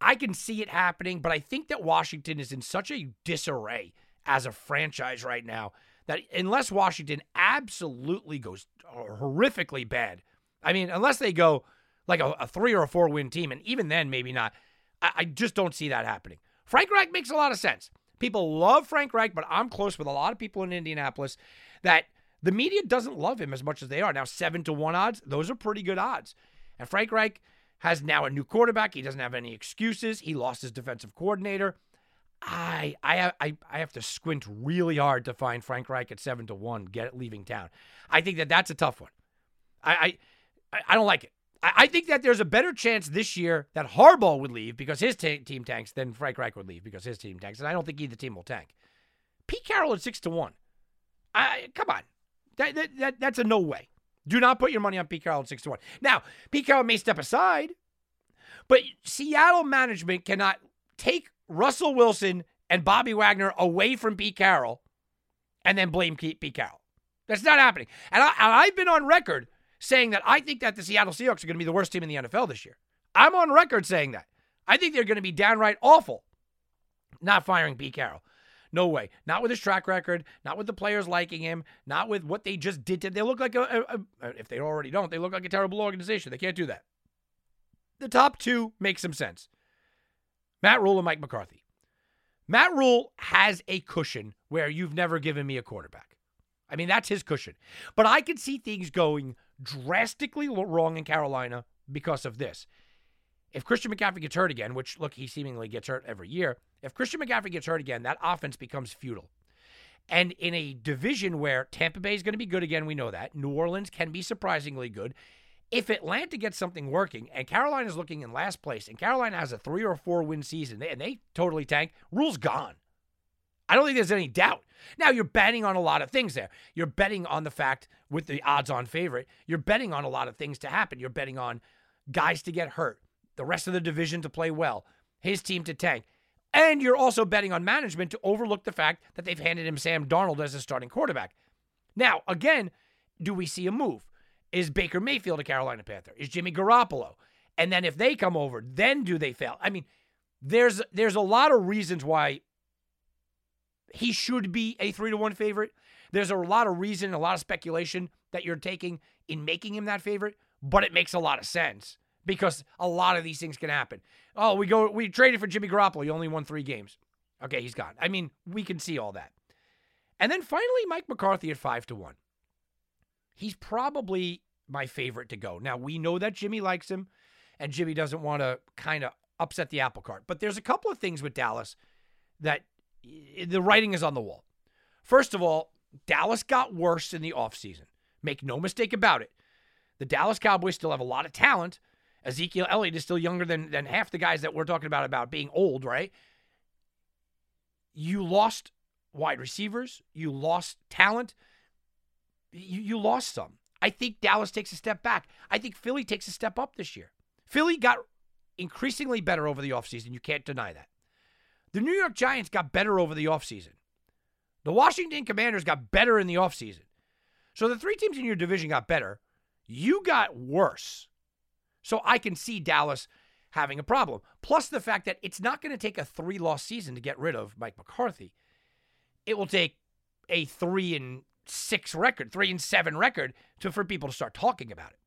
I can see it happening, but I think that Washington is in such a disarray as a franchise right now that unless Washington absolutely goes horrifically bad, I mean, unless they go like a, a three or a four win team, and even then, maybe not, I, I just don't see that happening. Frank Reich makes a lot of sense. People love Frank Reich, but I'm close with a lot of people in Indianapolis that the media doesn't love him as much as they are. Now, seven to one odds, those are pretty good odds. And Frank Reich has now a new quarterback. He doesn't have any excuses. He lost his defensive coordinator. I I I I have to squint really hard to find Frank Reich at seven to one, get it leaving town. I think that that's a tough one. I I, I don't like it. I, I think that there's a better chance this year that Harbaugh would leave because his t- team tanks than Frank Reich would leave because his team tanks, and I don't think either team will tank. Pete Carroll at six to one. I come on, that, that, that that's a no way. Do not put your money on Pete Carroll at six to one. Now, Pete Carroll may step aside, but Seattle management cannot take Russell Wilson and Bobby Wagner away from Pete Carroll and then blame Pete Carroll. That's not happening. And, I, have been on record saying that I think that the Seattle Seahawks are going to be the worst team in the NFL this year. I'm on record saying that. I think they're going to be downright awful not firing Pete Carroll. No way. Not with his track record, not with the players liking him, not with what they just did to They look like a, a, a if they already don't, they look like a terrible organization. They can't do that. The top two make some sense. Matt Rhule and Mike McCarthy. Matt Rhule has a cushion where you've never given me a quarterback. I mean, that's his cushion. But I can see things going drastically wrong in Carolina because of this. If Christian McCaffrey gets hurt again, which look, he seemingly gets hurt every year, if Christian McCaffrey gets hurt again, that offense becomes futile. And in a division where Tampa Bay is going to be good again, we know that. New Orleans can be surprisingly good. If Atlanta gets something working and Carolina is looking in last place and Carolina has a three or four win season and they totally tank, Rhule's gone. I don't think there's any doubt. Now you're betting on a lot of things there. You're betting on the fact with the odds on favorite, you're betting on a lot of things to happen. You're betting on guys to get hurt, the rest of the division to play well, his team to tank. And you're also betting on management to overlook the fact that they've handed him Sam Darnold as a starting quarterback. Now, again, do we see a move? Is Baker Mayfield a Carolina Panther? Is Jimmy Garoppolo? And then if they come over, then do they fail? I mean, there's there's a lot of reasons why he should be a three to one favorite. There's a lot of reason, a lot of speculation that you're taking in making him that favorite, but it makes a lot of sense because a lot of these things can happen. Oh, we go we traded for Jimmy Garoppolo. He only won three games. Okay, he's gone. I mean, we can see all that. And then finally, Mike McCarthy at five to one. He's probably my favorite to go. Now we know that Jimmy likes him, and Jimmy doesn't want to kind of upset the apple cart. But there's a couple of things with Dallas that the writing is on the wall. First of all, Dallas got worse in the offseason. Make no mistake about it. The Dallas Cowboys still have a lot of talent, Ezekiel Elliott is still younger than, than half the guys that we're talking about about being old, right? You lost wide receivers, you lost talent, you, you lost some. I think Dallas takes a step back. I think Philly takes a step up this year. Philly got increasingly better over the offseason. You can't deny that. The New York Giants got better over the offseason. The Washington Commanders got better in the offseason. So the three teams in your division got better. You got worse. So I can see Dallas having a problem. Plus the fact that it's not going to take a three loss season to get rid of Mike McCarthy. It will take a three and six record, three and seven record to for people to start talking about it.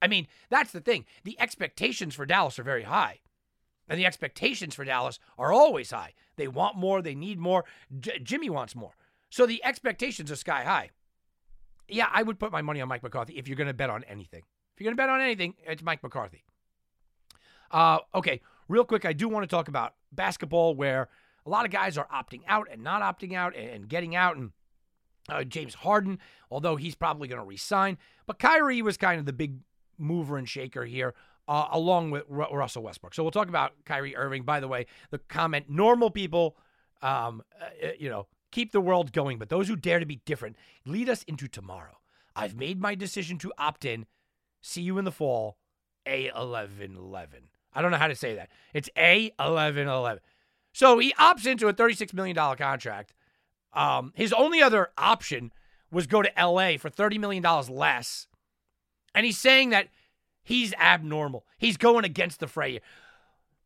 I mean, that's the thing. The expectations for Dallas are very high. And the expectations for Dallas are always high. They want more, they need more. J- Jimmy wants more. So the expectations are sky high. Yeah, I would put my money on Mike McCarthy if you're going to bet on anything. If you're going to bet on anything, it's Mike McCarthy. Uh, okay, real quick, I do want to talk about basketball where a lot of guys are opting out and not opting out and, getting out. And uh, James Harden, although he's probably going to resign, but Kyrie was kind of the big mover and shaker here. Uh, along with R- Russell Westbrook. So we'll talk about Kyrie Irving. By the way, the comment normal people, um, uh, you know, keep the world going, but those who dare to be different lead us into tomorrow. I've made my decision to opt in See you in the fall. A1111. I don't know how to say that. It's A1111. So he opts into a $36 million contract. Um, his only other option was go to LA for $30 million less. And he's saying that he's abnormal. He's going against the fray.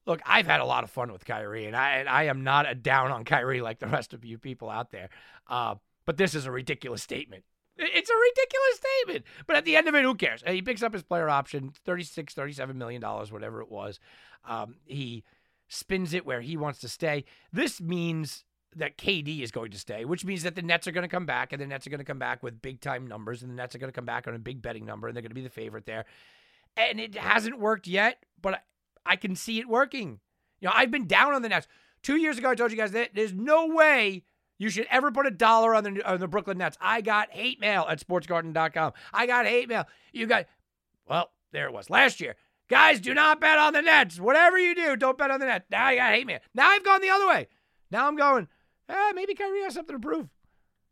Look, I've had a lot of fun with Kyrie, and I, and I am not a down on Kyrie like the rest of you people out there. Uh, But this is a ridiculous statement. It's a ridiculous statement. But at the end of it, who cares? He picks up his player option, 36, 37 million dollars, whatever it was. Um, he spins it where he wants to stay. This means that KD is going to stay, which means that the Nets are going to come back, and the Nets are going to come back with big time numbers, and the Nets are going to come back on a big betting number, and they're going to be the favorite there. And it hasn't worked yet, but I can see it working. You know, I've been down on the Nets. Two years ago, I told you guys that there's no way you should ever put a dollar on the on the Brooklyn Nets. I got hate mail at sportsgarten.com. I got hate mail. You got, well, there it was last year. Guys, do not bet on the Nets. Whatever you do, don't bet on the Nets. Now I got hate mail. Now I've gone the other way. Now I'm going, eh, maybe Kyrie has something to prove.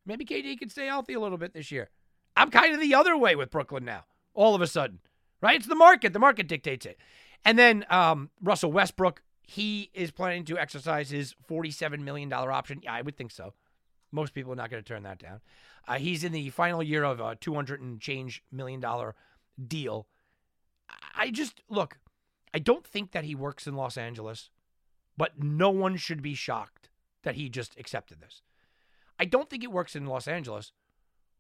Maybe KD can stay healthy a little bit this year. I'm kind of the other way with Brooklyn now, all of a sudden, right? It's the market. The market dictates it. And then um, Russell Westbrook, he is planning to exercise his $47 million option. Yeah, I would think so. Most people are not going to turn that down. Uh, he's in the final year of a 200 and change million dollar deal. I just, look, I don't think that he works in Los Angeles, but no one should be shocked that he just accepted this. I don't think it works in Los Angeles,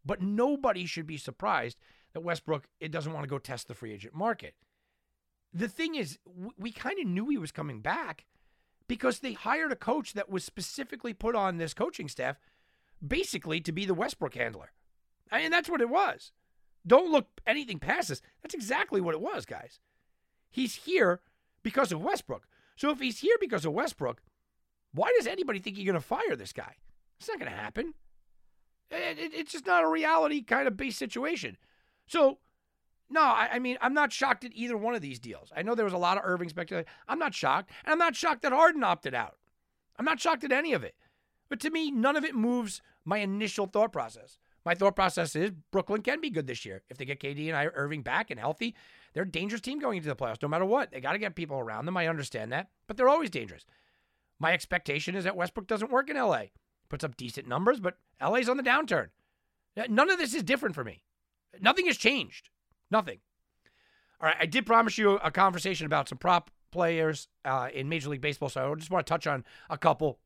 but nobody should be surprised that Westbrook it doesn't want to go test the free agent market. The thing is, we kind of knew he was coming back because they hired a coach that was specifically put on this coaching staff basically to be the Westbrook handler. I mean, that's what it was. Don't look anything past this. That's exactly what it was, guys. He's here because of Westbrook. So if he's here because of Westbrook, why does anybody think you're going to fire this guy? It's not going to happen. It, it, it's just not a reality kind of based situation. So, no, I, I, mean, I'm not shocked at either one of these deals. I know there was a lot of Irving speculation. I'm not shocked. And I'm not shocked that Harden opted out. I'm not shocked at any of it. But to me, none of it moves my initial thought process. My thought process is Brooklyn can be good this year. If they get KD and I, Irving back and healthy, they're a dangerous team going into the playoffs, no matter what. They got to get people around them. I understand that, but they're always dangerous. My expectation is that Westbrook doesn't work in LA. Puts up decent numbers, but LA's on the downturn. None of this is different for me. Nothing has changed. Nothing. All right, I did promise you a conversation about some prop players uh, in Major League Baseball, so I just want to touch on a couple.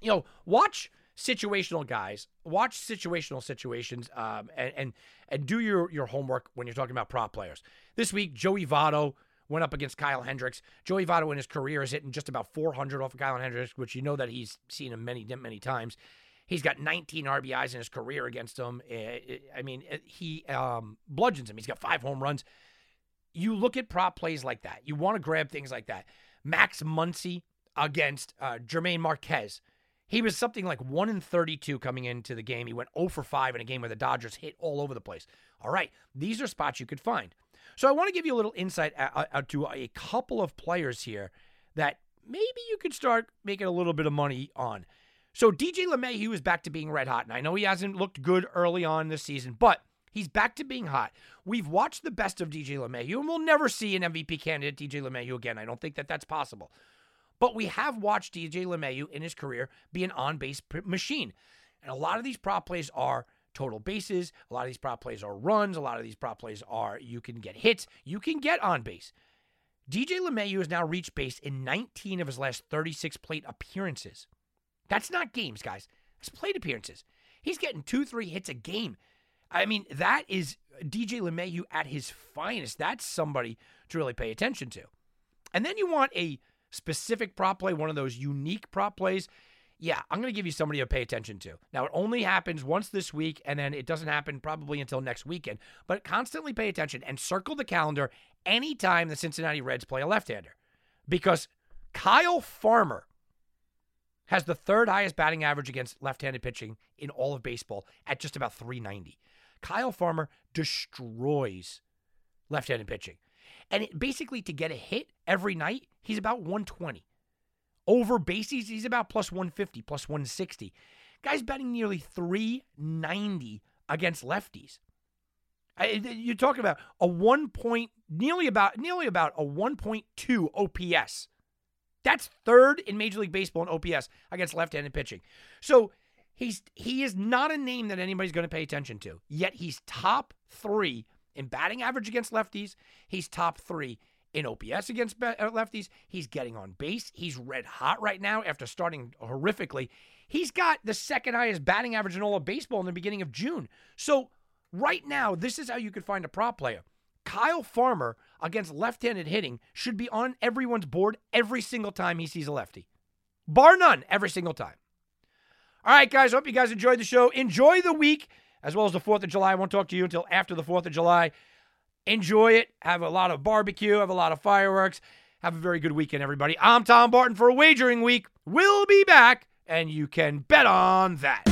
You know, watch situational guys. Watch situational situations um, and, and and do your your homework when you're talking about prop players. This week, Joey Votto went up against Kyle Hendricks. Joey Votto in his career is hitting just about 400 off of Kyle Hendricks, which you know that he's seen him many many times. He's got 19 RBIs in his career against him. Eh, eh, I mean, eh, he um, bludgeons him. He's got five home runs. You look at prop plays like that. You want to grab things like that. Max Muncy against uh, German Marquez. He was something like 1 in 32 coming into the game. He went 0 for 5 in a game where the Dodgers hit all over the place. All right, these are spots you could find. So I want to give you a little insight to a couple of players here that maybe you could start making a little bit of money on. So DJ LeMahieu is back to being red hot, and I know he hasn't looked good early on this season, but he's back to being hot. We've watched the best of DJ LeMahieu, and we'll never see an MVP candidate DJ LeMahieu again. I don't think that that's possible. But we have watched DJ LeMahieu in his career be an on base machine. And a lot of these prop plays are total bases. A lot of these prop plays are runs. A lot of these prop plays are you can get hits. You can get on base. DJ LeMahieu has now reached base in 19 of his last 36 plate appearances. That's not games, guys. It's plate appearances. He's getting two, three hits a game. I mean, that is DJ LeMahieu at his finest. That's somebody to really pay attention to. And then you want a specific prop play, one of those unique prop plays, yeah, I'm going to give you somebody to pay attention to. Now, it only happens once this week, and then it doesn't happen probably until next weekend. But constantly pay attention and circle the calendar anytime the Cincinnati Reds play a left hander. Because Kyle Farmer has the third highest batting average against left handed pitching in all of baseball at just about 390. Kyle Farmer destroys left handed pitching. And it, basically, to get a hit every night, he's about 120. Over bases, he's about plus 150, plus 160. Guy's betting nearly 390 against lefties. You're talking about a one point, nearly about nearly about a 1.2 OPS. That's third in Major League Baseball in OPS against left-handed pitching. So he's he is not a name that anybody's going to pay attention to. Yet he's top three in batting average against lefties. He's top three in OPS against uh, lefties. He's getting on base. He's red hot right now after starting horrifically. He's got the second highest batting average in all of baseball in the beginning of June. So, right now, this is how you could find a prop player. Kyle Farmer against left handed hitting should be on everyone's board every single time he sees a lefty, bar none, every single time. All right, guys, hope you guys enjoyed the show. Enjoy the week as well as the 4th of July. I won't talk to you until after the 4th of July. Enjoy it. Have a lot of barbecue, have a lot of fireworks. Have a very good weekend, everybody. I'm Tom Barton for a Wagering Week. We'll be back, and you can bet on that.